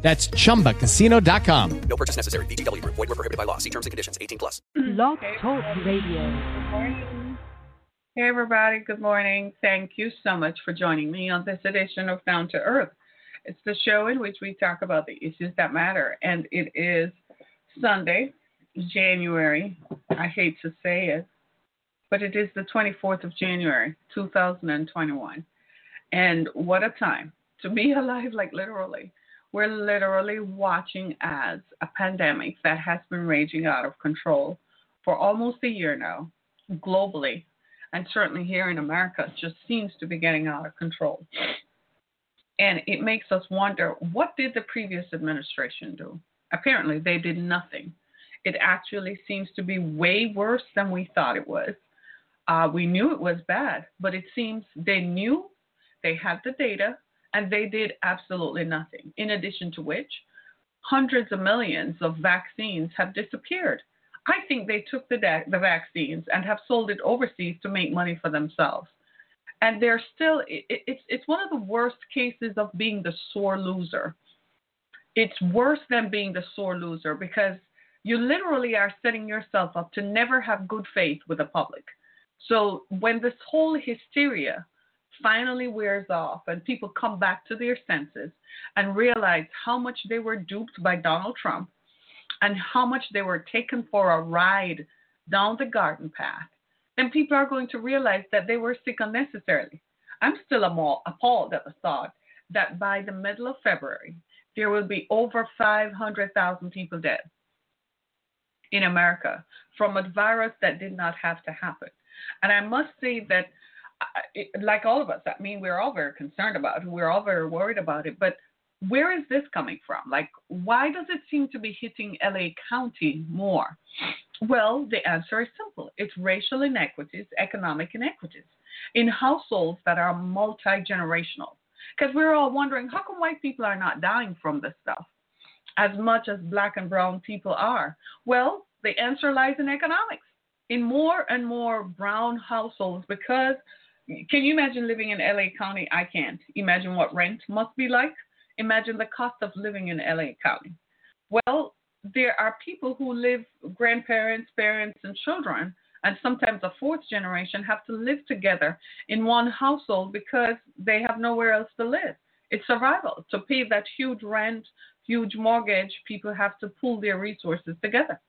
That's chumbacasino.com. No purchase necessary. VGW Group. Void were prohibited by law. See terms and conditions. 18 plus. Blog Talk Radio. Hey, everybody. Good morning. Thank you so much for joining me on this edition of Down to Earth. It's the show in which we talk about the issues that matter, and it is Sunday, January. I hate to say it, but it is the 24th of January, 2021. And what a time to be alive, like literally. We're literally watching as a pandemic that has been raging out of control for almost a year now, globally, and certainly here in America, just seems to be getting out of control. And it makes us wonder what did the previous administration do? Apparently, they did nothing. It actually seems to be way worse than we thought it was. Uh, we knew it was bad, but it seems they knew, they had the data, and they did absolutely nothing. In addition to which, hundreds of millions of vaccines have disappeared. I think they took the, the vaccines and have sold it overseas to make money for themselves. And they're still, it, it's, it's one of the worst cases of being the sore loser. It's worse than being the sore loser because you literally are setting yourself up to never have good faith with the public. So when this whole hysteria finally wears off and people come back to their senses and realize how much they were duped by Donald Trump and how much they were taken for a ride down the garden path, then people are going to realize that they were sick unnecessarily. I'm still appalled at the thought that by the middle of February, there will be over 500,000 people dead in America from a virus that did not have to happen. And I must say that like all of us, I mean, we're all very concerned about it. We're all very worried about it. But where is this coming from? Like, why does it seem to be hitting LA County more? Well, the answer is simple it's racial inequities, economic inequities in households that are multi generational. Because we're all wondering how come white people are not dying from this stuff as much as black and brown people are? Well, the answer lies in economics. In more and more brown households, because can you imagine living in LA County? I can't. Imagine what rent must be like. Imagine the cost of living in LA County. Well, there are people who live, grandparents, parents, and children, and sometimes a fourth generation have to live together in one household because they have nowhere else to live. It's survival. To pay that huge rent, huge mortgage, people have to pool their resources together.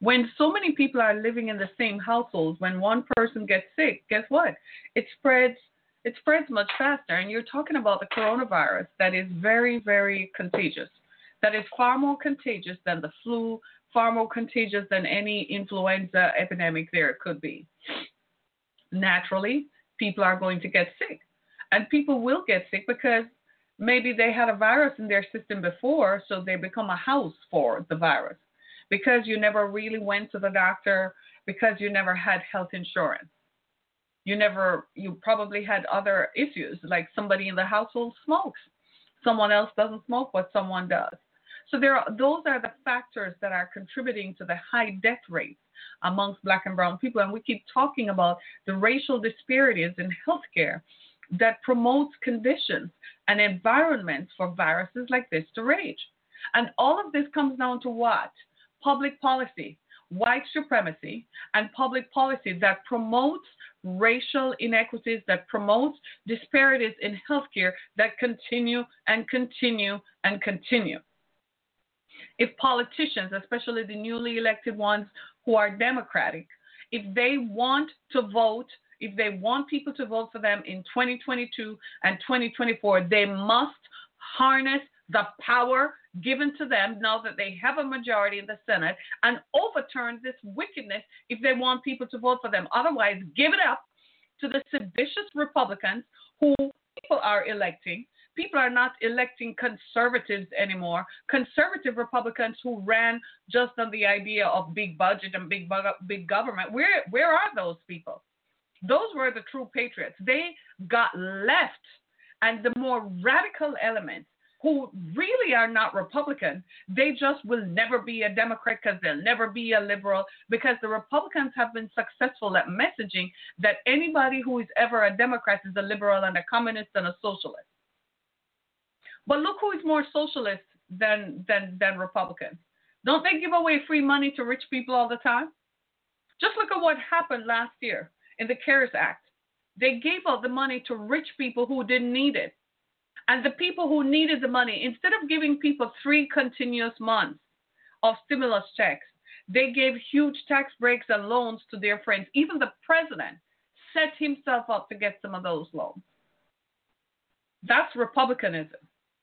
When so many people are living in the same household, when one person gets sick, guess what? It spreads it spreads much faster. And you're talking about the coronavirus that is very, very contagious. That is far more contagious than the flu, far more contagious than any influenza epidemic there could be. Naturally, people are going to get sick. And people will get sick because maybe they had a virus in their system before, so they become a house for the virus because you never really went to the doctor, because you never had health insurance. You never, you probably had other issues, like somebody in the household smokes. Someone else doesn't smoke, but someone does. So there are, those are the factors that are contributing to the high death rates amongst black and brown people. And we keep talking about the racial disparities in healthcare that promotes conditions and environments for viruses like this to rage. And all of this comes down to what? Public policy, white supremacy, and public policy that promotes racial inequities, that promotes disparities in healthcare that continue and continue and continue. If politicians, especially the newly elected ones who are Democratic, if they want to vote, if they want people to vote for them in 2022 and 2024, they must harness the power given to them now that they have a majority in the Senate and overturn this wickedness if they want people to vote for them. Otherwise, give it up to the seditious Republicans who people are electing, People are not electing conservatives anymore. Conservative Republicans who ran just on the idea of big budget and big big government. Where where are those people? Those were the true patriots. They got left, and the more radical elements who really are not Republican. They just will never be a Democrat because they'll never be a liberal because the Republicans have been successful at messaging that anybody who is ever a Democrat is a liberal and a communist and a socialist. But look who is more socialist than than than Republicans. Don't they give away free money to rich people all the time? Just look at what happened last year in the CARES Act. They gave out the money to rich people who didn't need it. And the people who needed the money, instead of giving people three continuous months of stimulus checks, they gave huge tax breaks and loans to their friends. Even the president set himself up to get some of those loans. That's republicanism.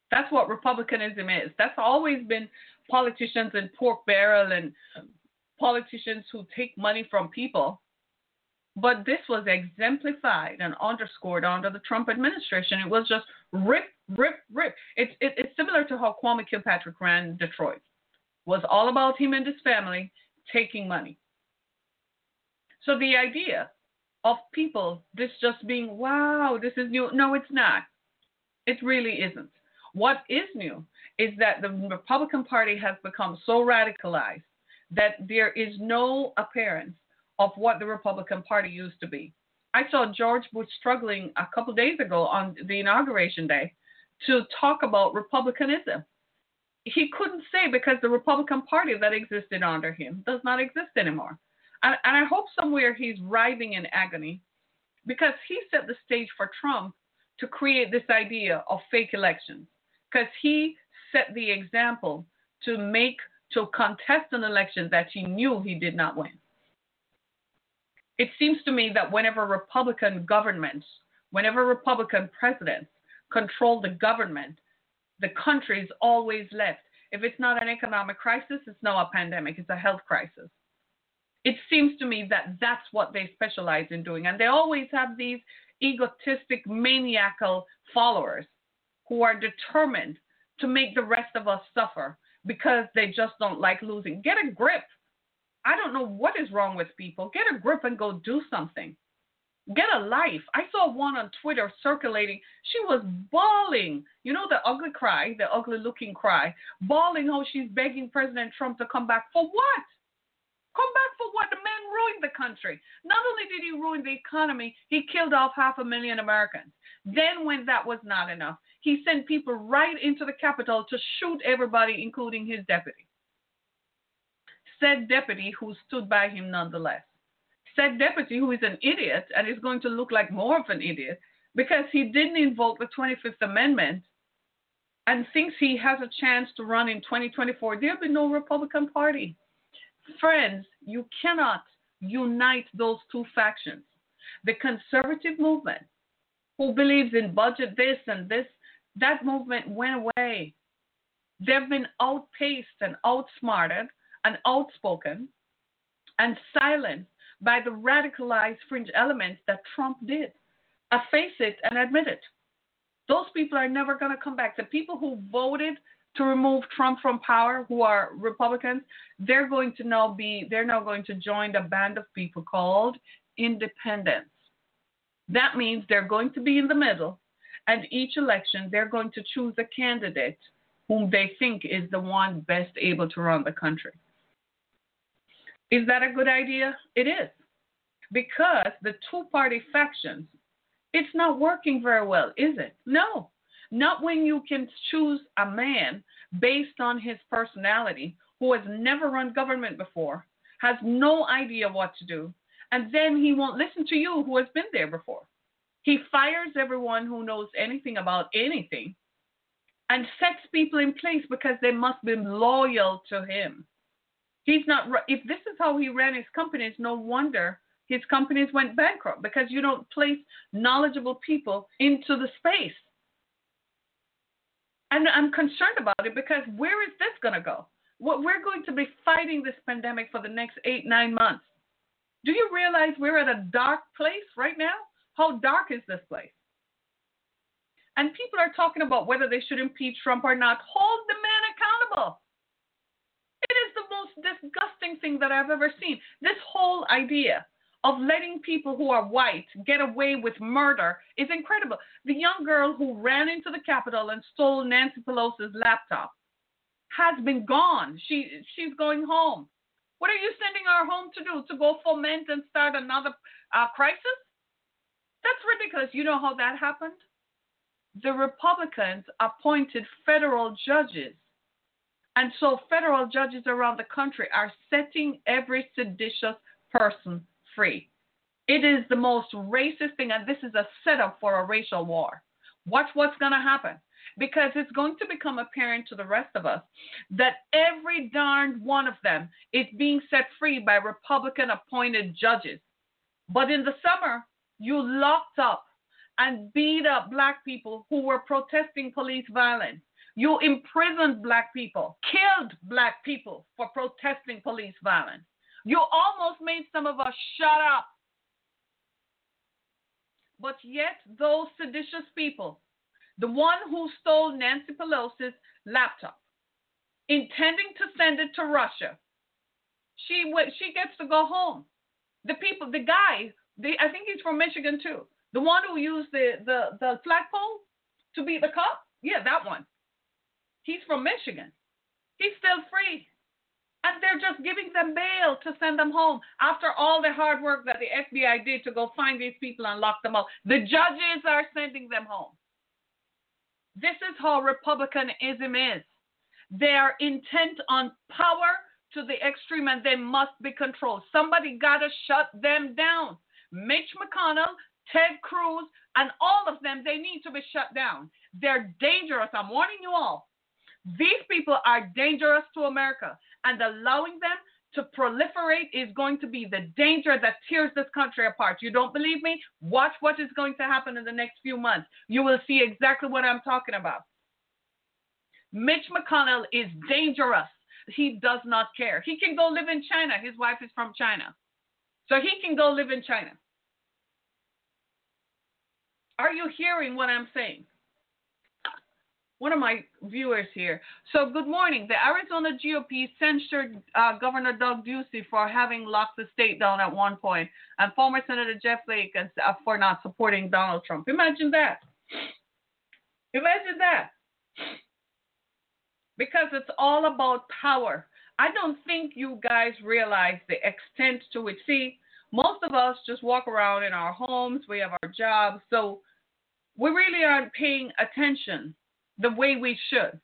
That's what republicanism is. That's always been politicians and pork barrel and politicians who take money from people but this was exemplified and underscored under the Trump administration. It was just rip, rip, rip. It's it, it's similar to how Kwame Kilpatrick ran Detroit. It was all about him and his family taking money. So the idea of people this just being wow, this is new. No, it's not. It really isn't. What is new is that the Republican Party has become so radicalized that there is no appearance of what the Republican Party used to be. I saw George Bush struggling a couple days ago on the inauguration day to talk about republicanism. He couldn't say because the Republican Party that existed under him does not exist anymore. And, and I hope somewhere he's writhing in agony because he set the stage for Trump to create this idea of fake elections because he set the example to make to contest an election that he knew he did not win it seems to me that whenever Republican governments, whenever Republican presidents control the government, the country is always left. If it's not an economic crisis, it's not a pandemic, it's a health crisis. It seems to me that that's what they specialize in doing. And they always have these egotistic, maniacal followers who are determined to make the rest of us suffer because they just don't like losing. Get a grip. I don't know what is wrong with people. Get a grip and go do something. Get a life. I saw one on Twitter circulating. She was bawling. You know the ugly cry, the ugly looking cry, bawling how she's begging President Trump to come back. For what? Come back for what? The man ruined the country. Not only did he ruin the economy, he killed off half a million Americans. Then, when that was not enough, he sent people right into the Capitol to shoot everybody, including his deputy said deputy who stood by him nonetheless. Said deputy who is an idiot and is going to look like more of an idiot because he didn't invoke the 25th Amendment and thinks he has a chance to run in 2024. There'll be no Republican Party. Friends, you cannot unite those two factions. The conservative movement, who believes in budget this and this, that movement went away. They've been outpaced and outsmarted and outspoken and silenced by the radicalized fringe elements that Trump did. I face it and admit it. Those people are never going to come back. The people who voted to remove Trump from power, who are Republicans, they're going to now be, they're now going to join the band of people called independents. That means they're going to be in the middle, and each election they're going to choose a candidate whom they think is the one best able to run the country. Is that a good idea? It is. Because the two party factions, it's not working very well, is it? No. Not when you can choose a man based on his personality who has never run government before, has no idea what to do, and then he won't listen to you who has been there before. He fires everyone who knows anything about anything and sets people in place because they must be loyal to him. He's not. If this is how he ran his companies, no wonder his companies went bankrupt because you don't place knowledgeable people into the space. And I'm concerned about it because where is this going to go? What we're going to be fighting this pandemic for the next eight, nine months. Do you realize we're at a dark place right now? How dark is this place? And people are talking about whether they should impeach Trump or not. Hold the man accountable. Most disgusting thing that I've ever seen. This whole idea of letting people who are white get away with murder is incredible. The young girl who ran into the Capitol and stole Nancy Pelosi's laptop has been gone. She she's going home. What are you sending her home to do? To go foment and start another uh, crisis? That's ridiculous. You know how that happened? The Republicans appointed federal judges. And so federal judges around the country are setting every seditious person free. It is the most racist thing, and this is a setup for a racial war. Watch what's going to happen because it's going to become apparent to the rest of us that every darned one of them is being set free by Republican appointed judges. But in the summer, you locked up and beat up black people who were protesting police violence. You imprisoned black people, killed black people for protesting police violence. You almost made some of us shut up. But yet, those seditious people the one who stole Nancy Pelosi's laptop, intending to send it to Russia. She she gets to go home. The people, the guy, the, I think he's from Michigan too. The one who used the the the flagpole to beat the cop. Yeah, that one. He's from Michigan. He's still free. And they're just giving them bail to send them home after all the hard work that the FBI did to go find these people and lock them up. The judges are sending them home. This is how republicanism is. They are intent on power to the extreme and they must be controlled. Somebody got to shut them down. Mitch McConnell, Ted Cruz, and all of them, they need to be shut down. They're dangerous. I'm warning you all. These people are dangerous to America, and allowing them to proliferate is going to be the danger that tears this country apart. You don't believe me? Watch what is going to happen in the next few months. You will see exactly what I'm talking about. Mitch McConnell is dangerous. He does not care. He can go live in China. His wife is from China. So he can go live in China. Are you hearing what I'm saying? One of my viewers here. So, good morning. The Arizona GOP censured uh, Governor Doug Ducey for having locked the state down at one point, and former Senator Jeff Flake uh, for not supporting Donald Trump. Imagine that. Imagine that. Because it's all about power. I don't think you guys realize the extent to which, see, most of us just walk around in our homes, we have our jobs, so we really aren't paying attention the way we should.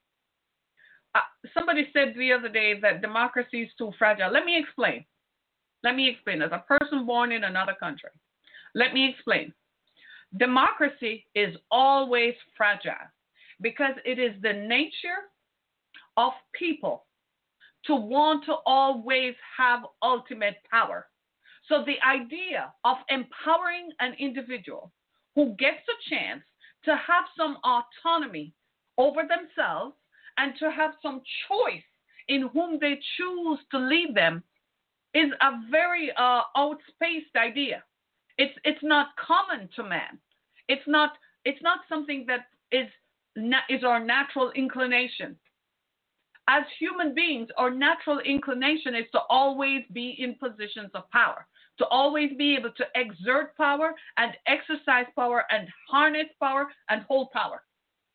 Uh, somebody said the other day that democracy is too fragile. Let me explain. Let me explain. As a person born in another country, let me explain. Democracy is always fragile because it is the nature of people to want to always have ultimate power. So the idea of empowering an individual who gets a chance to have some autonomy over themselves and to have some choice in whom they choose to lead them is a very uh, outspaced idea. It's it's not common to man. It's not it's not something that is is our natural inclination. As human beings, our natural inclination is to always be in positions of power, to always be able to exert power and exercise power and harness power and hold power.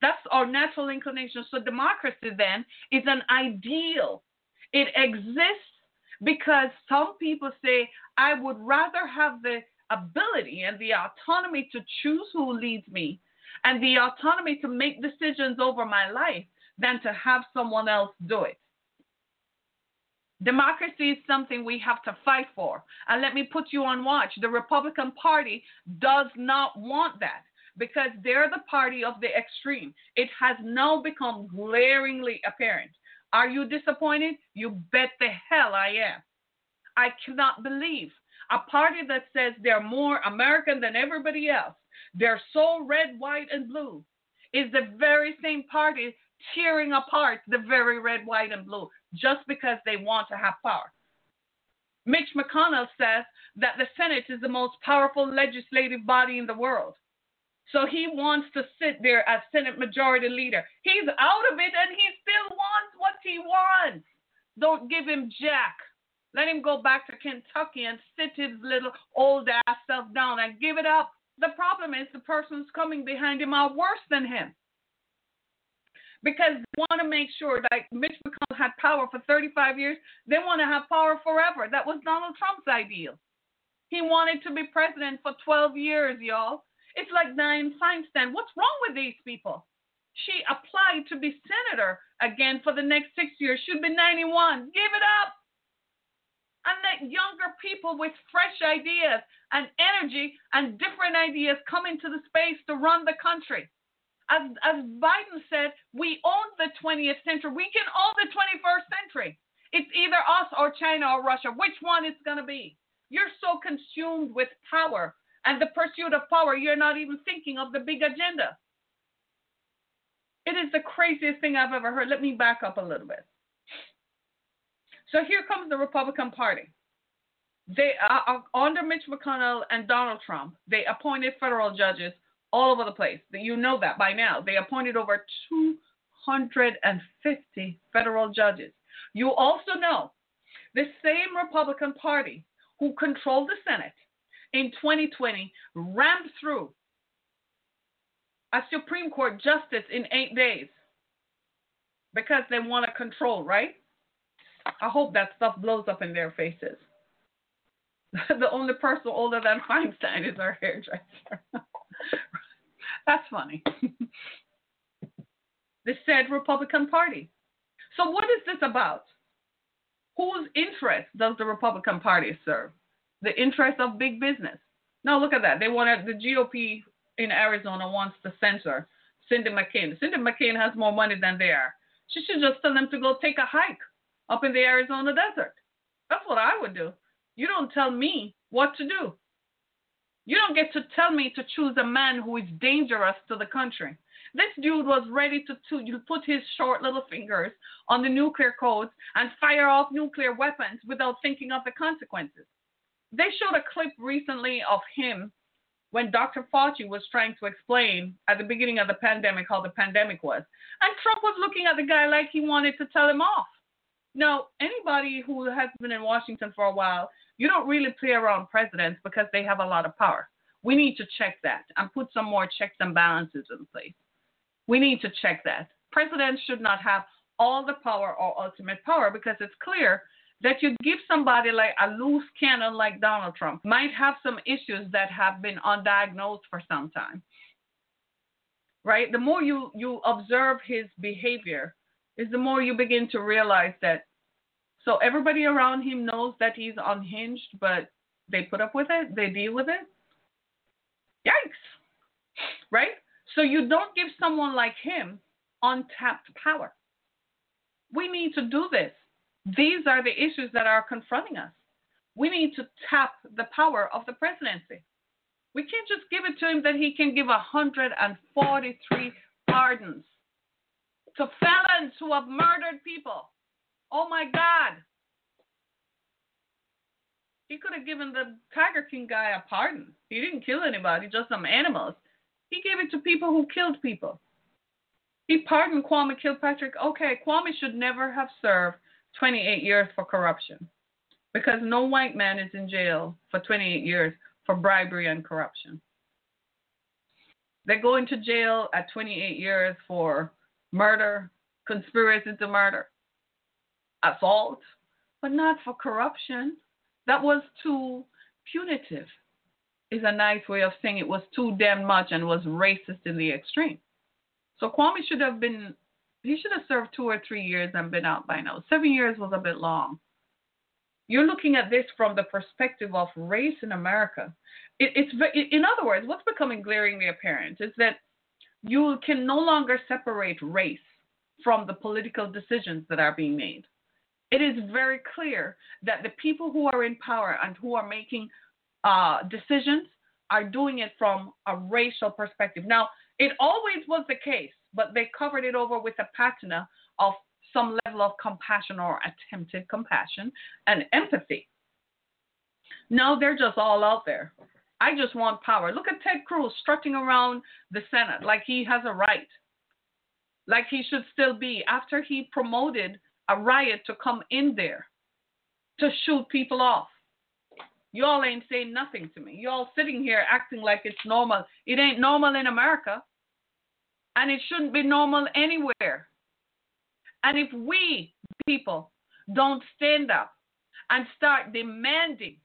That's our natural inclination. So democracy then is an ideal. It exists because some people say, I would rather have the ability and the autonomy to choose who leads me and the autonomy to make decisions over my life than to have someone else do it. Democracy is something we have to fight for. And let me put you on watch. The Republican Party does not want that because they're the party of the extreme. It has now become glaringly apparent. Are you disappointed? You bet the hell I am. I cannot believe a party that says they're more American than everybody else, they're so red, white, and blue, is the very same party tearing apart the very red, white, and blue just because they want to have power. Mitch McConnell says that the Senate is the most powerful legislative body in the world. So he wants to sit there as Senate Majority Leader. He's out of it and he still wants what he wants. Don't give him jack. Let him go back to Kentucky and sit his little old ass self down and give it up. The problem is the persons coming behind him are worse than him. Because they want to make sure that Mitch McConnell had power for 35 years, they want to have power forever. That was Donald Trump's ideal. He wanted to be president for 12 years, y'all. It's like Dianne Feinstein. What's wrong with these people? She applied to be senator again for the next six years. She'd be 91. Give it up. And let younger people with fresh ideas and energy and different ideas come into the space to run the country. As, as Biden said, we own the 20th century. We can own the 21st century. It's either us or China or Russia. Which one is going to be? You're so consumed with power and the pursuit of power, you're not even thinking of the big agenda. It is the craziest thing I've ever heard. Let me back up a little bit. So here comes the Republican Party. They are under Mitch McConnell and Donald Trump. They appointed federal judges all over the place. You know that by now. They appointed over 250 federal judges. You also know the same Republican Party who controlled the Senate in 2020 rammed through a Supreme Court justice in eight days because they want to control, right? I hope that stuff blows up in their faces. the only person older than Feinstein is our hairdresser. That's funny. the said Republican Party. So, what is this about? Whose interest does the Republican Party serve? The interest of big business. Now look at that. They want the GOP in Arizona wants to censor Cindy McCain. Cindy McCain has more money than they are. She should just tell them to go take a hike up in the Arizona desert. That's what I would do. You don't tell me what to do. You don't get to tell me to choose a man who is dangerous to the country. This dude was ready to, to put his short little fingers on the nuclear codes and fire off nuclear weapons without thinking of the consequences they showed a clip recently of him when Dr. Fauci was trying to explain at the beginning of the pandemic how the pandemic was. And Trump was looking at the guy like he wanted to tell him off. Now, anybody who has been in Washington for a while, you don't really play around presidents because they have a lot of power. We need to check that and put some more checks and balances in place. We need to check that. Presidents should not have all the power or ultimate power because it's clear that you give somebody like a loose cannon like Donald Trump might have some issues that have been undiagnosed for some time. Right? The more you, you observe his behavior, is the more you begin to realize that so everybody around him knows that he's unhinged, but they put up with it, they deal with it. Yikes. Right? So you don't give someone like him untapped power. We need to do this. These are the issues that are confronting us. We need to tap the power of the presidency. We can't just give it to him that he can give 143 pardons to felons who have murdered people. Oh my God. He could have given the Tiger King guy a pardon. He didn't kill anybody, just some animals. He gave it to people who killed people. He pardoned Kwame Kilpatrick. Okay, Kwame should never have served 28 years for corruption because no white man is in jail for 28 years for bribery and corruption. They go into jail at 28 years for murder, conspiracy to murder, assault, but not for corruption. That was too punitive, is a nice way of saying it was too damn much and was racist in the extreme. So Kwame should have been he should have served two or three years and been out by now. Seven years was a bit long. You're looking at this from the perspective of race in America. It, it's in other words, what's becoming glaringly apparent is that you can no longer separate race from the political decisions that are being made. It is very clear that the people who are in power and who are making uh, decisions are doing it from a racial perspective. Now, it always was the case but they covered it over with a patina of some level of compassion or attempted compassion and empathy. Now they're just all out there. I just want power. Look at Ted Cruz strutting around the Senate like he has a right, like he should still be after he promoted a riot to come in there to shoot people off. Y'all ain't saying nothing to me. Y'all sitting here acting like it's normal. It ain't normal in America. And it shouldn't be normal anywhere. And if we people don't stand up and start demanding,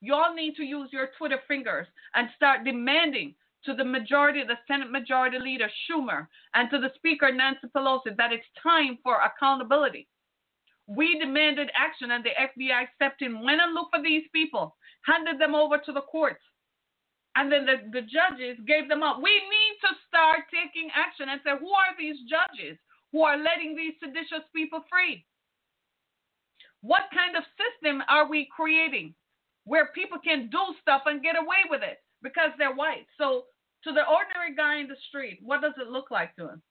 y'all need to use your Twitter fingers and start demanding to the majority, the Senate Majority Leader Schumer, and to the Speaker Nancy Pelosi that it's time for accountability. We demanded action, and the FBI stepped in, went and looked for these people, handed them over to the courts. And then the, the judges gave them up. We need to start taking action and say, who are these judges who are letting these seditious people free? What kind of system are we creating where people can do stuff and get away with it because they're white? So, to the ordinary guy in the street, what does it look like to him?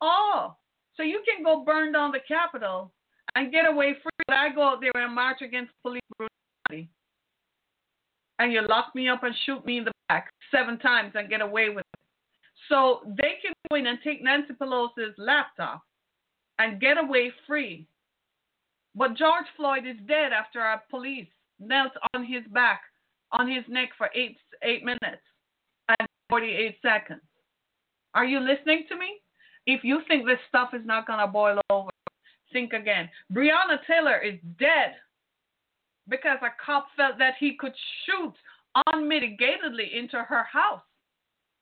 Oh, so you can go burn down the Capitol and get away free. But I go out there and march against police brutality. And you lock me up and shoot me in the back seven times and get away with it. So they can go in and take Nancy Pelosi's laptop and get away free. But George Floyd is dead after our police knelt on his back, on his neck for eight eight minutes and 48 seconds. Are you listening to me? If you think this stuff is not going to boil over, think again. Breonna Taylor is dead because a cop felt that he could shoot unmitigatedly into her house.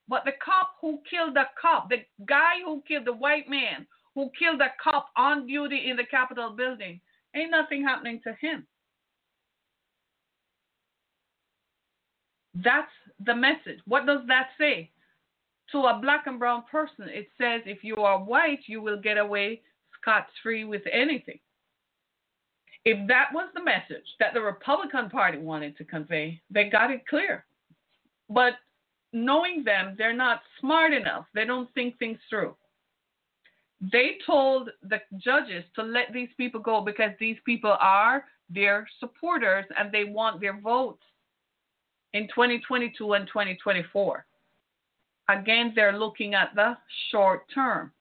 But the cop who killed the cop, the guy who killed the white man who killed the cop on duty in the Capitol building, ain't nothing happening to him. That's the message. What does that say? To a black and brown person, it says if you are white, you will get away scot free with anything. If that was the message that the Republican Party wanted to convey, they got it clear. But knowing them, they're not smart enough. They don't think things through. They told the judges to let these people go because these people are their supporters and they want their votes in 2022 and 2024. Again, they're looking at the short term.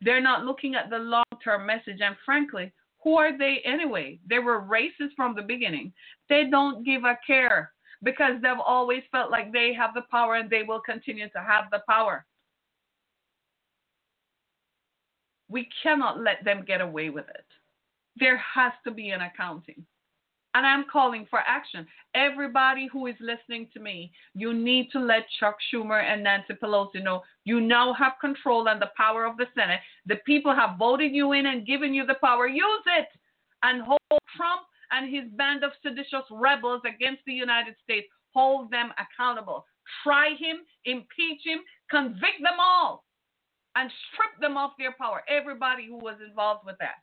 They're not looking at the long term message. And frankly, who are they anyway? They were racist from the beginning. They don't give a care because they've always felt like they have the power and they will continue to have the power. We cannot let them get away with it. There has to be an accounting. And I'm calling for action. Everybody who is listening to me, you need to let Chuck Schumer and Nancy Pelosi know you now have control and the power of the Senate. The people have voted you in and given you the power. Use it and hold Trump and his band of seditious rebels against the United States. Hold them accountable. Try him, impeach him, convict them all, and strip them of their power. Everybody who was involved with that.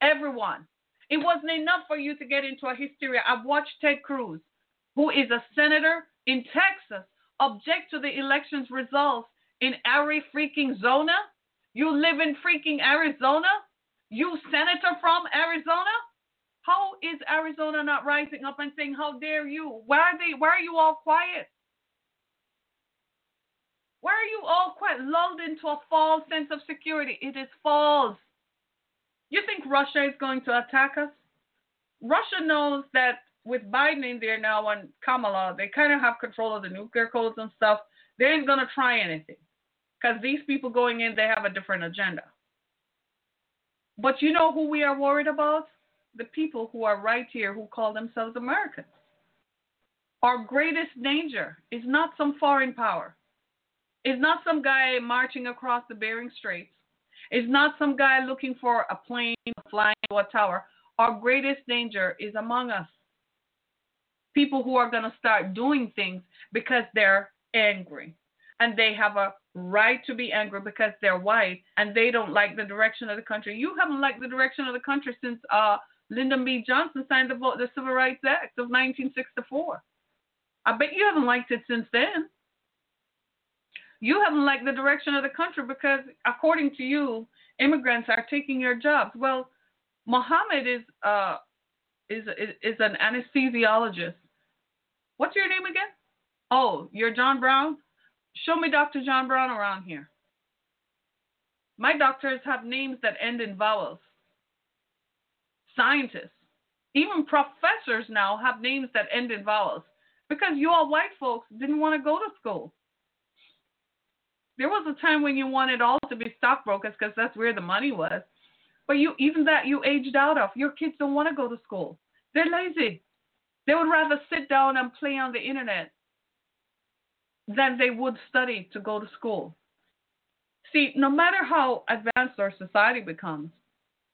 Everyone. It wasn't enough for you to get into a hysteria. I've watched Ted Cruz, who is a senator in Texas, object to the election's results in Ari freaking Zona. You live in freaking Arizona? You senator from Arizona? How is Arizona not rising up and saying, How dare you? Why are they why are you all quiet? Why are you all quiet, lulled into a false sense of security? It is false. You think Russia is going to attack us? Russia knows that with Biden in there now and Kamala, they kind of have control of the nuclear codes and stuff. They ain't going to try anything because these people going in, they have a different agenda. But you know who we are worried about? The people who are right here who call themselves Americans. Our greatest danger is not some foreign power, it's not some guy marching across the Bering Straits it's not some guy looking for a plane flying to a tower. Our greatest danger is among us. People who are going to start doing things because they're angry. And they have a right to be angry because they're white and they don't like the direction of the country. You haven't liked the direction of the country since uh, Lyndon B. Johnson signed the, the Civil Rights Act of 1964. I bet you haven't liked it since then you haven't liked the direction of the country because, according to you, immigrants are taking your jobs. Well, Mohammed is uh, is, is an anesthesiologist. What's your name again? Oh, you're John Brown? Show me Dr. John Brown around here. My doctors have names that end in vowels. Scientists, even professors now have names that end in vowels because you all white folks didn't want to go to school. There was a time when you wanted all to be stockbrokers because that's where the money was. But you even that you aged out of. Your kids don't want to go to school. They're lazy. They would rather sit down and play on the internet than they would study to go to school. See, no matter how advanced our society becomes,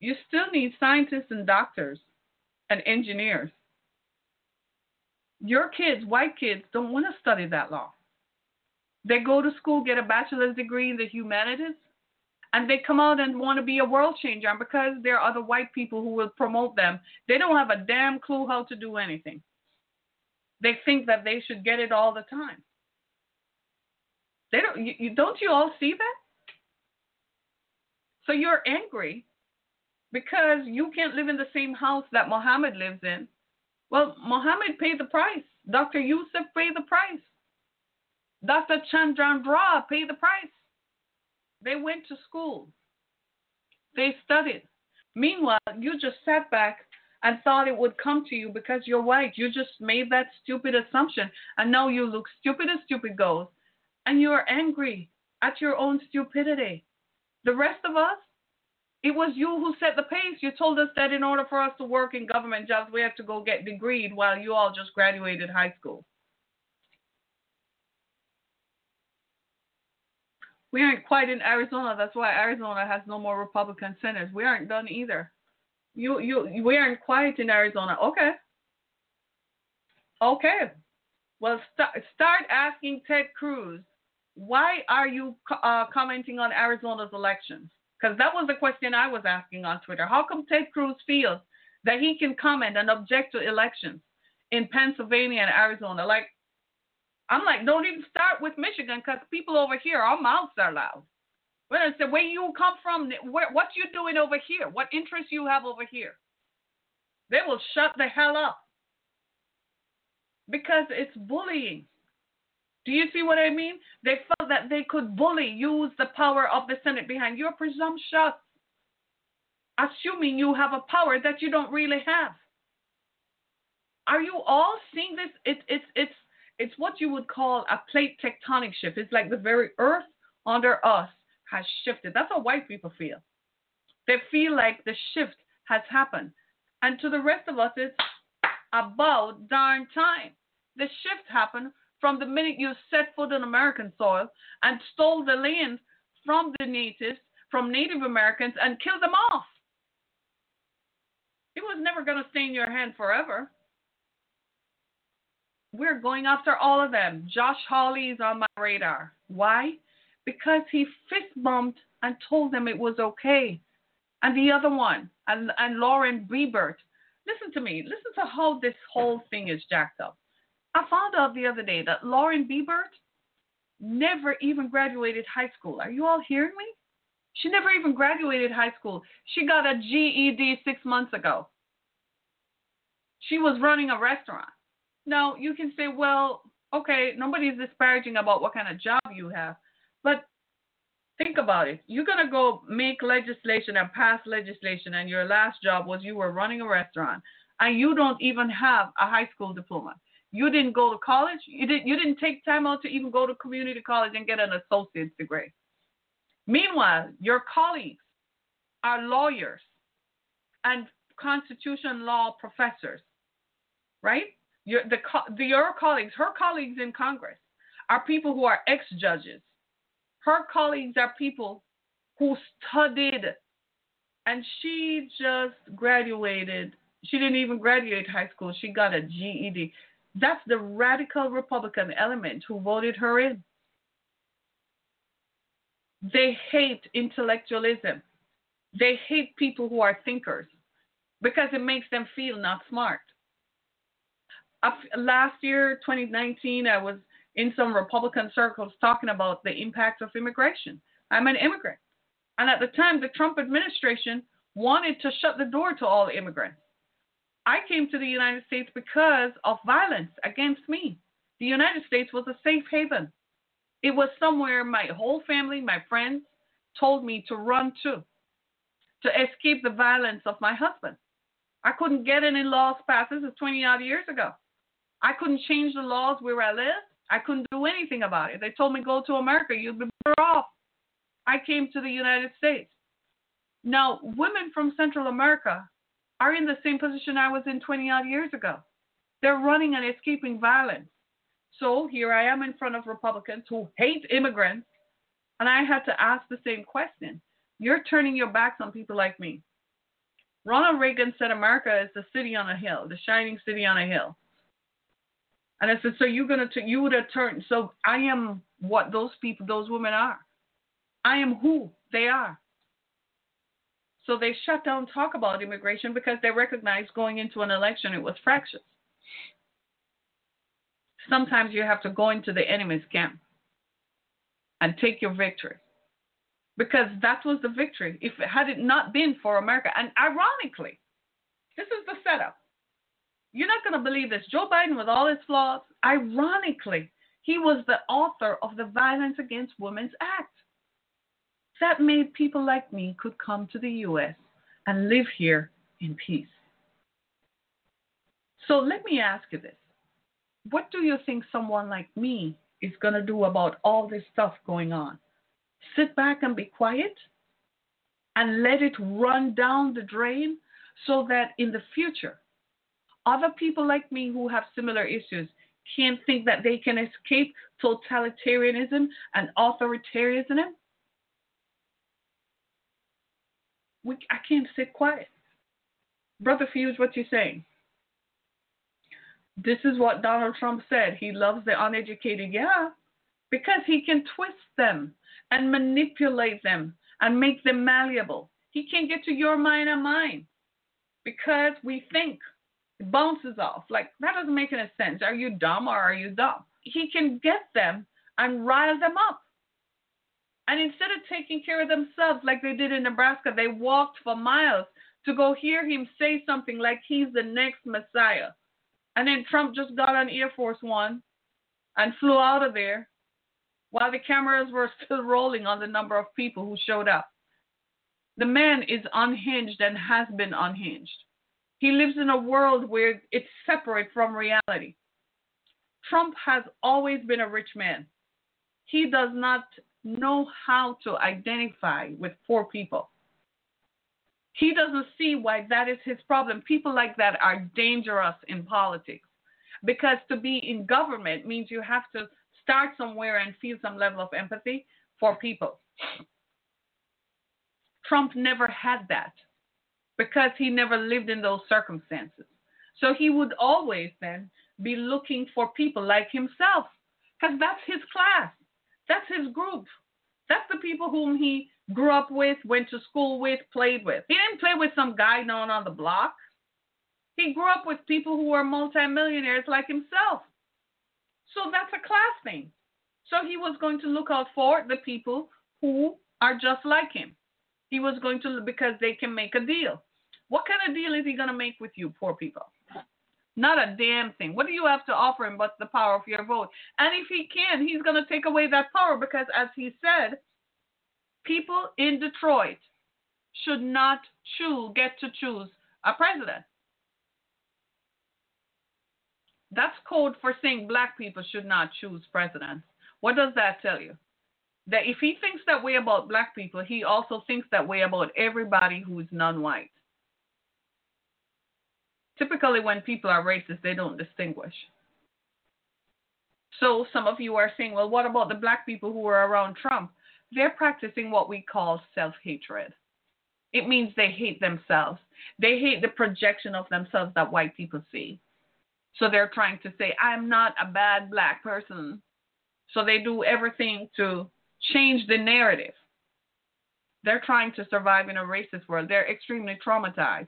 you still need scientists and doctors and engineers. Your kids, white kids, don't want to study that long. They go to school, get a bachelor's degree in the humanities, and they come out and want to be a world changer. And because there are other white people who will promote them, they don't have a damn clue how to do anything. They think that they should get it all the time. They don't. You, you, don't you all see that? So you're angry because you can't live in the same house that Muhammad lives in. Well, Muhammad paid the price. Dr. Yusuf paid the price. Dr. Chandra paid the price. They went to school. They studied. Meanwhile, you just sat back and thought it would come to you because you're white. You just made that stupid assumption. And now you look stupid as stupid goes. And you're angry at your own stupidity. The rest of us, it was you who set the pace. You told us that in order for us to work in government jobs, we have to go get degreed while you all just graduated high school. We aren't quite in Arizona. That's why Arizona has no more Republican senators. We aren't done either. You, you, we aren't quite in Arizona. Okay. Okay. Well, st- start asking Ted Cruz, why are you uh, commenting on Arizona's elections? Because that was the question I was asking on Twitter. How come Ted Cruz feels that he can comment and object to elections in Pennsylvania and Arizona? Like, I'm like, don't even start with Michigan because people over here, our mouths are loud. When I say where you come from, where, what you doing over here, what interests you have over here, they will shut the hell up because it's bullying. Do you see what I mean? They felt that they could bully, use the power of the Senate behind your presumption, assuming you have a power that you don't really have. Are you all seeing this? It, it's it's it's what you would call a plate tectonic shift. It's like the very earth under us has shifted. That's how white people feel. They feel like the shift has happened. And to the rest of us, it's about darn time. The shift happened from the minute you set foot on American soil and stole the land from the natives, from Native Americans, and killed them off. It was never going to stay in your hand forever. We're going after all of them. Josh Hawley is on my radar. Why? Because he fist bumped and told them it was okay. And the other one, and, and Lauren Boebert. Listen to me. Listen to how this whole thing is jacked up. I found out the other day that Lauren Boebert never even graduated high school. Are you all hearing me? She never even graduated high school. She got a GED six months ago. She was running a restaurant. Now, you can say, well, okay, nobody's disparaging about what kind of job you have, but think about it. You're going to go make legislation and pass legislation, and your last job was you were running a restaurant, and you don't even have a high school diploma. You didn't go to college. You didn't. You didn't take time out to even go to community college and get an associate's degree. Meanwhile, your colleagues are lawyers and constitution law professors, right? Your, the, the, your colleagues, her colleagues in Congress, are people who are ex judges. Her colleagues are people who studied, and she just graduated. She didn't even graduate high school, she got a GED. That's the radical Republican element who voted her in. They hate intellectualism. They hate people who are thinkers because it makes them feel not smart last year, 2019, I was in some Republican circles talking about the impact of immigration. I'm an immigrant. And at the time, the Trump administration wanted to shut the door to all immigrants. I came to the United States because of violence against me. The United States was a safe haven. It was somewhere my whole family, my friends, told me to run to, to escape the violence of my husband. I couldn't get any laws passed. This is 20 odd years ago. I couldn't change the laws where I lived. I couldn't do anything about it. They told me, go to America, you'll be better off. I came to the United States. Now, women from Central America are in the same position I was in 20 odd years ago. They're running and escaping violence. So here I am in front of Republicans who hate immigrants, and I had to ask the same question. You're turning your backs on people like me. Ronald Reagan said America is the city on a hill, the shining city on a hill. And I said, so you're gonna t- you would have turned. So I am what those people, those women are. I am who they are. So they shut down talk about immigration because they recognized going into an election it was fractious. Sometimes you have to go into the enemy's camp and take your victory. Because that was the victory. If had it not been for America, and ironically, this is the setup. You're not going to believe this. Joe Biden, with all his flaws, ironically, he was the author of the Violence Against Women's Act. That made people like me could come to the U.S. and live here in peace. So let me ask you this. What do you think someone like me is going to do about all this stuff going on? Sit back and be quiet and let it run down the drain so that in the future, other people like me who have similar issues can't think that they can escape totalitarianism and authoritarianism we, I can't sit quiet. Brother Fuse, what you saying? This is what Donald Trump said. He loves the uneducated. Yeah, because he can twist them and manipulate them and make them malleable. He can't get to your mind and mine because we think bounces off. Like, that doesn't make any sense. Are you dumb or are you dumb? He can get them and rile them up. And instead of taking care of themselves like they did in Nebraska, they walked for miles to go hear him say something like he's the next Messiah. And then Trump just got on Air Force One and flew out of there while the cameras were still rolling on the number of people who showed up. The man is unhinged and has been unhinged. He lives in a world where it's separate from reality. Trump has always been a rich man. He does not know how to identify with poor people. He doesn't see why that is his problem. People like that are dangerous in politics because to be in government means you have to start somewhere and feel some level of empathy for people. Trump never had that because he never lived in those circumstances. So he would always then be looking for people like himself because that's his class. That's his group. That's the people whom he grew up with, went to school with, played with. He didn't play with some guy known on the block. He grew up with people who were multimillionaires like himself. So that's a class thing. So he was going to look out for the people who are just like him. He was going to, because they can make a deal. What kind of deal is he going to make with you, poor people? Not a damn thing. What do you have to offer him but the power of your vote? And if he can, he's going to take away that power because, as he said, people in Detroit should not choose, get to choose a president. That's code for saying black people should not choose presidents. What does that tell you? That if he thinks that way about black people, he also thinks that way about everybody who's non white. Typically, when people are racist, they don't distinguish. So some of you are saying, well, what about the black people who are around Trump? They're practicing what we call self hatred. It means they hate themselves. They hate the projection of themselves that white people see. So they're trying to say, I'm not a bad black person. So they do everything to change the narrative. They're trying to survive in a racist world. They're extremely traumatized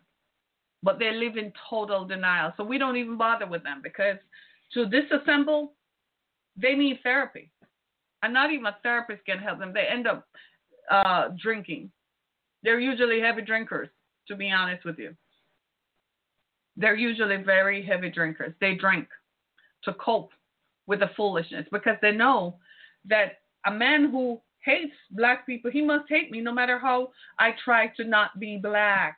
but they live in total denial. So we don't even bother with them because to disassemble, they need therapy. And not even a therapist can help them. They end up uh, drinking. They're usually heavy drinkers, to be honest with you. They're usually very heavy drinkers. They drink to cope with the foolishness because they know that a man who hates black people, he must hate me no matter how I try to not be black.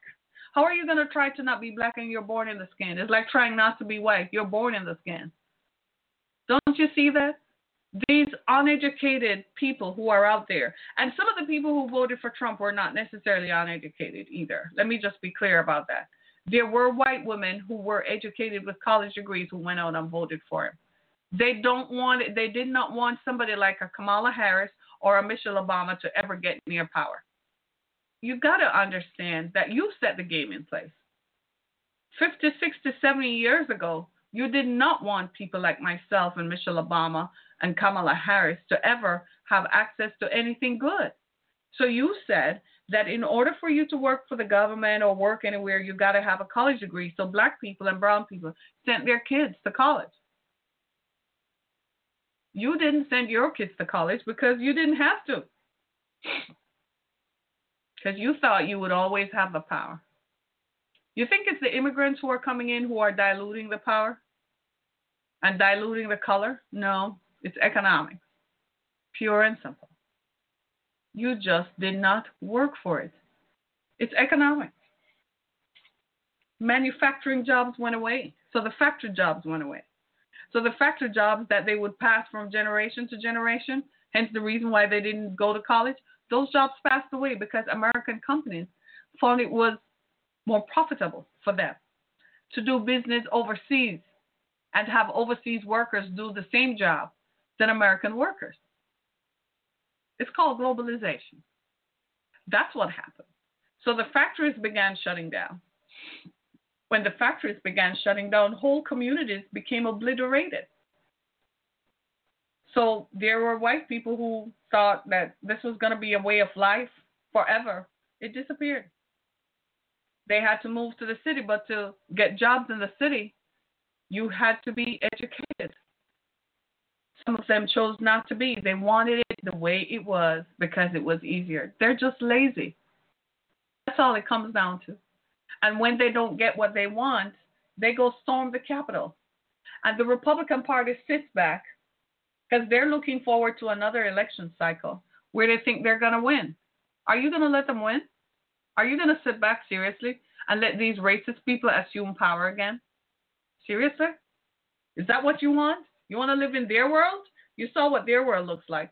How are you going to try to not be black and you're born in the skin? It's like trying not to be white. You're born in the skin. Don't you see that? These uneducated people who are out there, and some of the people who voted for Trump were not necessarily uneducated either. Let me just be clear about that. There were white women who were educated with college degrees who went out and voted for him. They don't want. They did not want somebody like a Kamala Harris or a Michelle Obama to ever get near power. You got to understand that you set the game in place. 50, 60, 70 years ago, you did not want people like myself and Michelle Obama and Kamala Harris to ever have access to anything good. So you said that in order for you to work for the government or work anywhere, you got to have a college degree. So black people and brown people sent their kids to college. You didn't send your kids to college because you didn't have to. Because you thought you would always have the power. You think it's the immigrants who are coming in who are diluting the power and diluting the color? No, it's economics. Pure and simple. You just did not work for it. It's economics. Manufacturing jobs went away, so the factory jobs went away. So the factory jobs that they would pass from generation to generation, hence the reason why they didn't go to college, those jobs passed away because American companies found it was more profitable for them to do business overseas and have overseas workers do the same job than American workers. It's called globalization. That's what happened. So the factories began shutting down. When the factories began shutting down, whole communities became obliterated. So there were white people who thought that this was going to be a way of life forever. It disappeared. They had to move to the city, but to get jobs in the city, you had to be educated. Some of them chose not to be. They wanted it the way it was because it was easier. They're just lazy. That's all it comes down to. And when they don't get what they want, they go storm the Capitol. And the Republican Party sits back because they're looking forward to another election cycle where they think they're going to win. Are you going to let them win? Are you going to sit back seriously and let these racist people assume power again? Seriously? Is that what you want? You want to live in their world? You saw what their world looks like.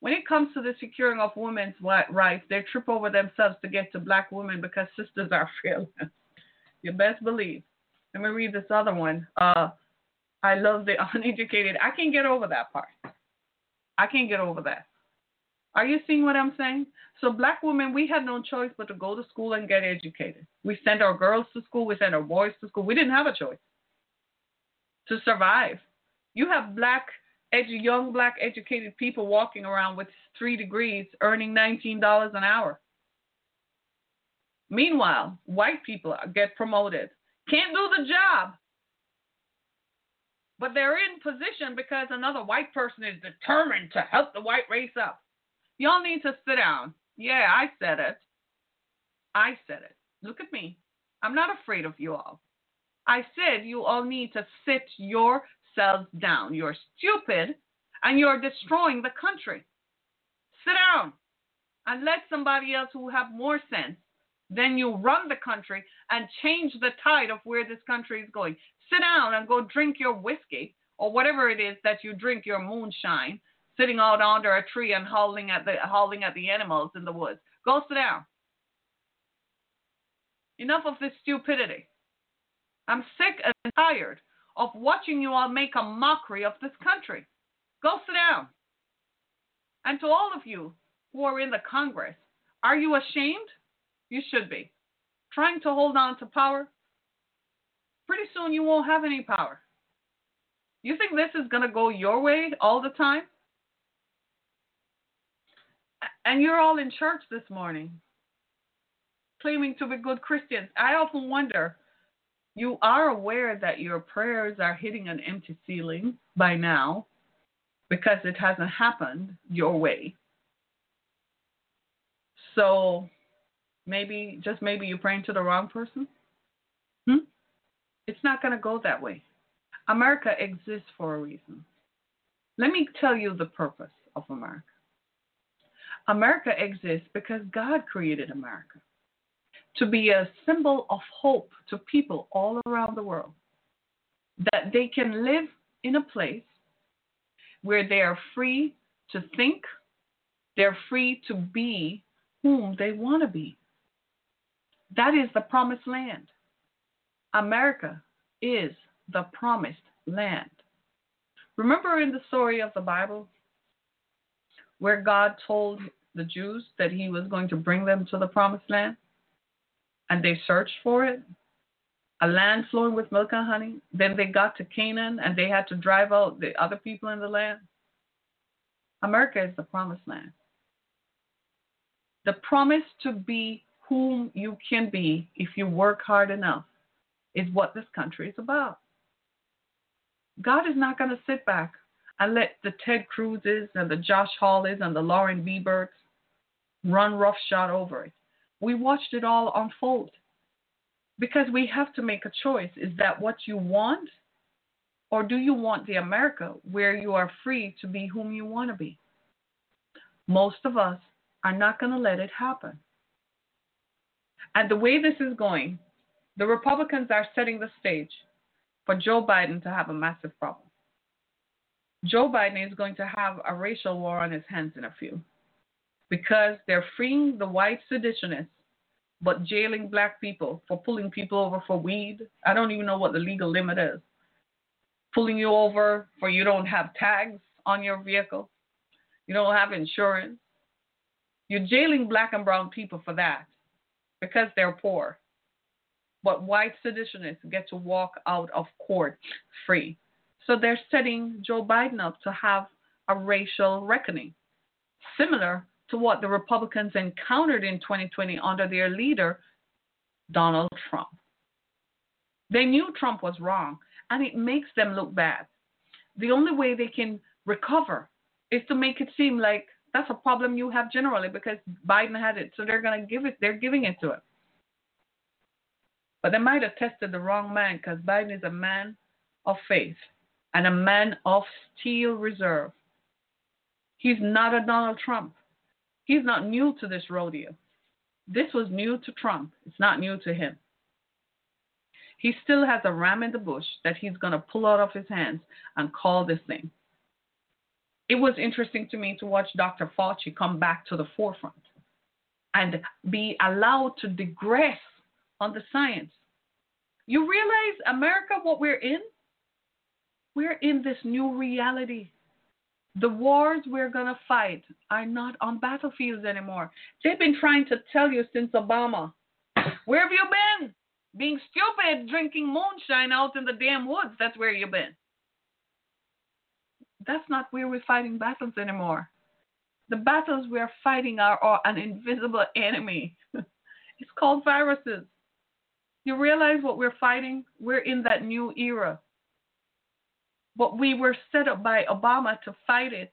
When it comes to the securing of women's rights, they trip over themselves to get to black women because sisters are fearless. you best believe. Let me read this other one. Uh, I love the uneducated. I can't get over that part. I can't get over that. Are you seeing what I'm saying? So, black women, we had no choice but to go to school and get educated. We sent our girls to school, we sent our boys to school. We didn't have a choice to survive. You have black, edu- young black educated people walking around with three degrees earning $19 an hour. Meanwhile, white people get promoted, can't do the job, but they're in position because another white person is determined to help the white race up. Y'all need to sit down. Yeah, I said it. I said it. Look at me. I'm not afraid of you all. I said you all need to sit yourselves down. You're stupid and you're destroying the country. Sit down and let somebody else who have more sense than you run the country and change the tide of where this country is going. Sit down and go drink your whiskey or whatever it is that you drink your moonshine sitting out under a tree and howling at the howling at the animals in the woods. Go sit down. Enough of this stupidity. I'm sick and tired of watching you all make a mockery of this country. Go sit down. And to all of you who are in the Congress, are you ashamed? You should be. Trying to hold on to power? Pretty soon you won't have any power. You think this is going to go your way all the time? And you're all in church this morning, claiming to be good Christians. I often wonder you are aware that your prayers are hitting an empty ceiling by now because it hasn't happened your way. So maybe, just maybe, you're praying to the wrong person? Hmm? It's not going to go that way. America exists for a reason. Let me tell you the purpose of America. America exists because God created America to be a symbol of hope to people all around the world. That they can live in a place where they are free to think, they're free to be whom they want to be. That is the promised land. America is the promised land. Remember in the story of the Bible where God told the Jews that he was going to bring them to the promised land? And they searched for it, a land flowing with milk and honey. Then they got to Canaan and they had to drive out the other people in the land. America is the promised land. The promise to be whom you can be if you work hard enough is what this country is about. God is not going to sit back and let the Ted Cruzes and the Josh Hawleys and the Lauren Boeberts run roughshod over it. We watched it all unfold because we have to make a choice. Is that what you want? Or do you want the America where you are free to be whom you want to be? Most of us are not going to let it happen. And the way this is going, the Republicans are setting the stage for Joe Biden to have a massive problem. Joe Biden is going to have a racial war on his hands in a few because they're freeing the white seditionists but jailing black people for pulling people over for weed. I don't even know what the legal limit is. Pulling you over for you don't have tags on your vehicle, you don't have insurance. You're jailing black and brown people for that because they're poor. But white seditionists get to walk out of court free. So they're setting Joe Biden up to have a racial reckoning, similar to what the Republicans encountered in 2020 under their leader, Donald Trump. They knew Trump was wrong, and it makes them look bad. The only way they can recover is to make it seem like that's a problem you have generally because Biden had it, so they're going to give it. They're giving it to him. But they might have tested the wrong man because Biden is a man of faith and a man of steel reserve. He's not a Donald Trump. He's not new to this rodeo. This was new to Trump. It's not new to him. He still has a ram in the bush that he's going to pull out of his hands and call this thing. It was interesting to me to watch Dr. Fauci come back to the forefront and be allowed to digress on the science. You realize, America, what we're in? We're in this new reality. The wars we're going to fight are not on battlefields anymore. They've been trying to tell you since Obama. Where have you been? Being stupid, drinking moonshine out in the damn woods. That's where you've been. That's not where we're fighting battles anymore. The battles we're fighting are, are an invisible enemy. it's called viruses. You realize what we're fighting? We're in that new era. But we were set up by Obama to fight it.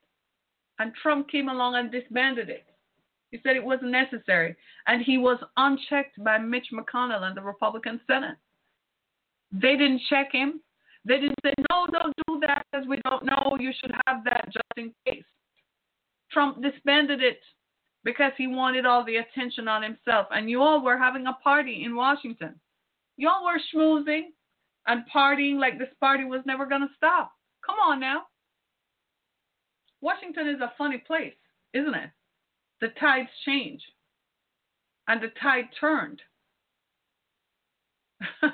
And Trump came along and disbanded it. He said it wasn't necessary. And he was unchecked by Mitch McConnell and the Republican Senate. They didn't check him. No, don't do that because we don't know. You should have that just in case. Trump disbanded it because he wanted all the attention on himself. And you all were having a party in Washington. You all were schmoozing and partying like this party was never going to stop. Come on now. Washington is a funny place, isn't it? The tides change. And the tide turned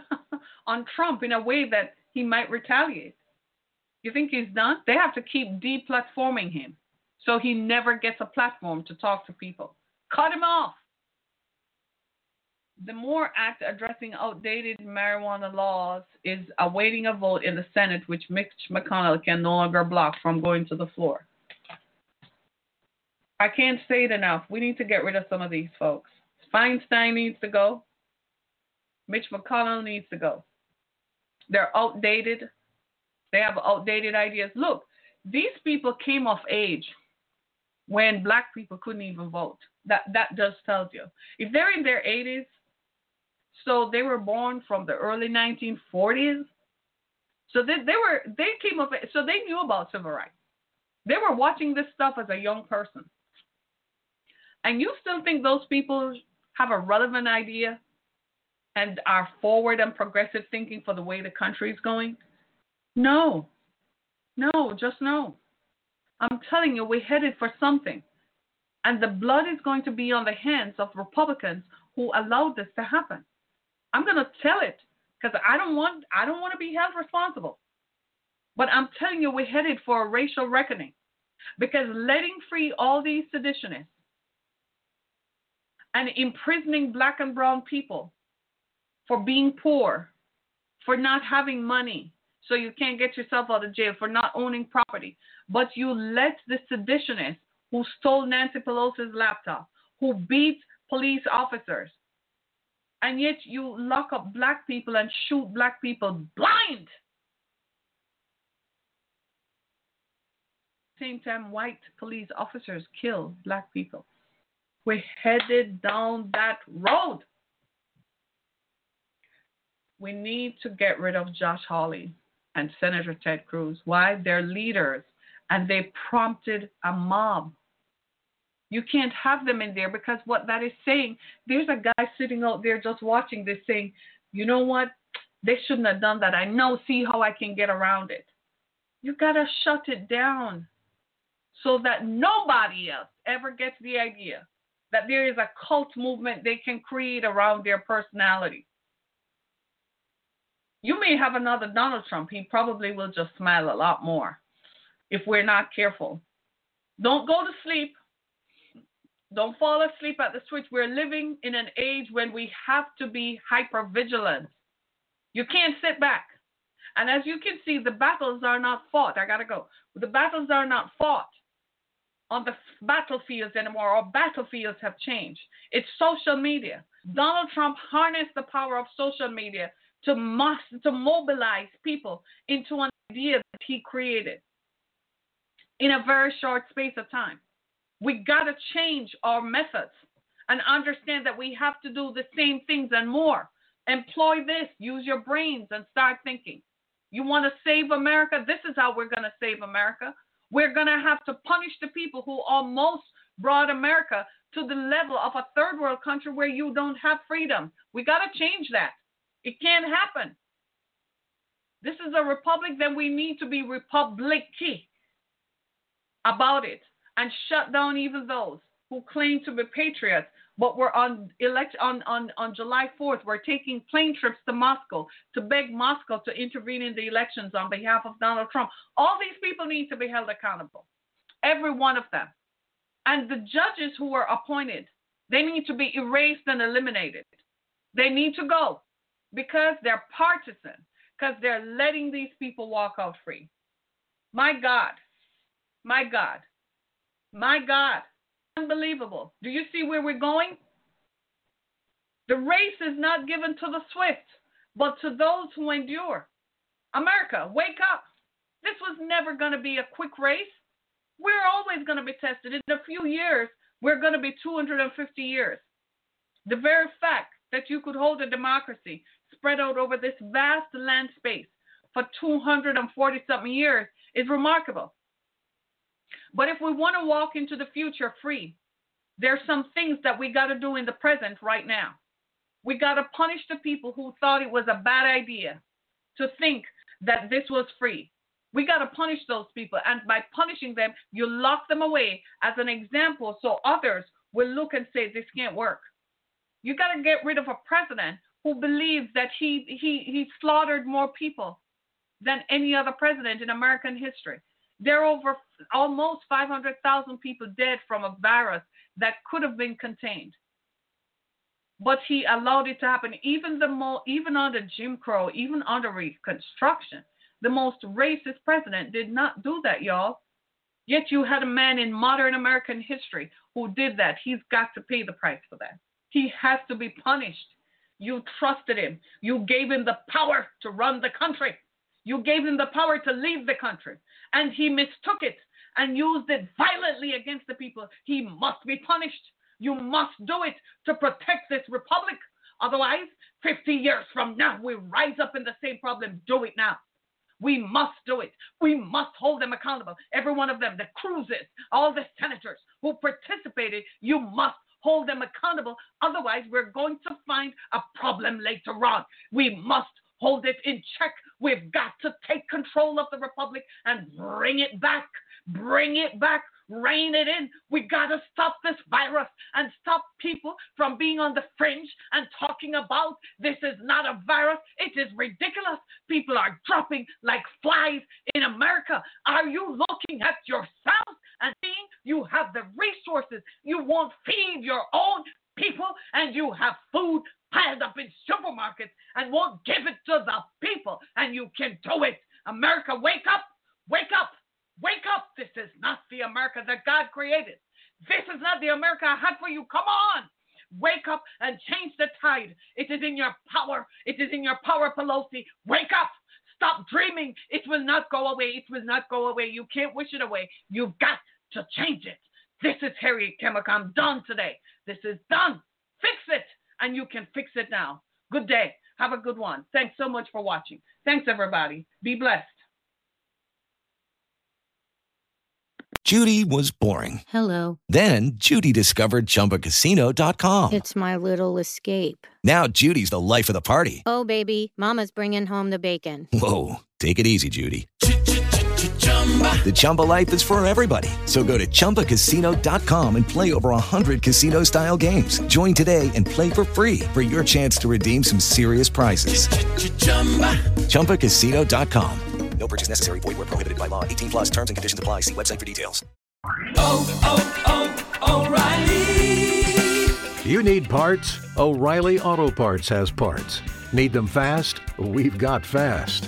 on Trump in a way that he might retaliate. You think he's done? They have to keep deplatforming him so he never gets a platform to talk to people. Cut him off the MORE Act addressing outdated marijuana laws is awaiting a vote in the Senate, which Mitch McConnell can no longer block from going to the floor. I can't say it enough. We need to get rid of some of these folks. Feinstein needs to go. Mitch McConnell needs to go. They're outdated. They have outdated ideas. Look, these people came of age when black people couldn't even vote. That that just tells you. If they're in their 80s, so they were born from the early 1940s. So they, they were they came up so they knew about civil rights. They were watching this stuff as a young person. And you still think those people have a relevant idea and are forward and progressive thinking for the way the country is going? No. No, just no. I'm telling you, we're headed for something. And the blood is going to be on the hands of Republicans who allowed this to happen. I'm going to tell it because I don't want I don't want to be held responsible. But I'm telling you, we're headed for a racial reckoning because letting free all these seditionists and imprisoning black and brown people for being poor, for not having money, so you can't get yourself out of jail, for not owning property. But you let the seditionists who stole Nancy Pelosi's laptop, who beat police officers, and yet you lock up black people and shoot black people blind. Same time, white police officers kill black people. We're headed down that road. We need to get rid of Josh Hawley and Senator Ted Cruz. Why? They're leaders and they prompted a mob. You can't have them in there because what that is saying, there's a guy sitting out there just watching this saying, you know what? They shouldn't have done that. I know, see how I can get around it. You got to shut it down so that nobody else ever gets the idea that there is a cult movement they can create around their personality. You may have another Donald Trump. He probably will just smile a lot more if we're not careful. Don't go to sleep. Don't fall asleep at the switch. We're living in an age when we have to be hyper vigilant. You can't sit back. And as you can see, the battles are not fought. I got to go. The battles are not fought on the battlefields anymore, or battlefields have changed. It's social media. Donald Trump harnessed the power of social media to, mass, to mobilize people into an idea that he created in a very short space of time. We got to change our methods and understand that we have to do the same things and more. Employ this, use your brains and start thinking. You want to save America? This is how we're going to save America. We're going to have to punish the people who almost brought America to the level of a third world country where you don't have freedom. We got to change that. It can't happen. This is a republic, then we need to be republicy about it and shut down even those who claim to be patriots, but we're on elect on, on, on July 4th, we're taking plane trips to Moscow to beg Moscow to intervene in the elections on behalf of Donald Trump. All these people need to be held accountable. Every one of them. And the judges who were appointed, they need to be erased and eliminated. They need to go because they're partisan, because they're letting these people walk out free. My God, my God. My God. Unbelievable. Do you see where we're going? The race is not given to the swift, but to those who endure. America, wake up. This was never going to be a quick race. We're always going to be tested. In a few years, we're going to be 250 years. The very fact that you could hold a democracy spread out over this vast land space for 240 something years is remarkable. But if we want to walk into the future free, there's some things that we got to do in the present right now. We got to punish the people who thought it was a bad idea to think that this was free. We got to punish those people. And by punishing them, you lock them away as an example so others will look and say, this can't work. You got to get rid of a president who believes that he, he, he slaughtered more people than any other president in American history. There are over almost 500,000 people dead from a virus that could have been contained. But he allowed it to happen. Even the mo- even under Jim Crow, even under Reconstruction, the most racist president did not do that, y'all. Yet you had a man in modern American history who did that. He's got to pay the price for that. He has to be punished. You trusted him. You gave him the power to run the country. You gave him the power to leave the country, and he mistook it and used it violently against the people. He must be punished. You must do it to protect this republic. Otherwise, 50 years from now, we rise up in the same problem. Do it now. We must do it. We must hold them accountable. Every one of them, the Cruzes, all the senators who participated, you must hold them accountable. Otherwise, we're going to find a problem later on. We must hold it in check. We've got to take control of the republic and bring it back. Bring it back rein it in. We got to stop this virus and stop people from being on the fringe and talking about this is not a virus. It is ridiculous. People are dropping like flies in America. Are you looking at yourself and seeing you have the resources? You won't feed your own people and you have food piled up in supermarkets and won't give it to the people and you can do it. America, wake up! Wake up! Wake up! This is not the America that God created. This is not the America I had for you. Come on! Wake up and change the tide. It is in your power. It is in your power, Pelosi. Wake up! Stop dreaming. It will not go away. It will not go away. You can't wish it away. You've got to change it. This is Harriet Chemical. I'm done today. This is done. Fix it, and you can fix it now. Good day. Have a good one. Thanks so much for watching. Thanks, everybody. Be blessed. Judy was boring. Hello. Then Judy discovered ChumbaCasino.com. It's my little escape. Now Judy's the life of the party. Oh, baby, Mama's bringing home the bacon. Whoa, take it easy, Judy. The Chumba life is for everybody. So go to ChumbaCasino.com and play over 100 casino style games. Join today and play for free for your chance to redeem some serious prizes. ChumbaCasino.com. No purchase necessary. Void where prohibited by law. 18 plus terms and conditions apply. See website for details. Oh, oh, oh, O'Reilly. You need parts? O'Reilly Auto Parts has parts. Need them fast? We've got fast.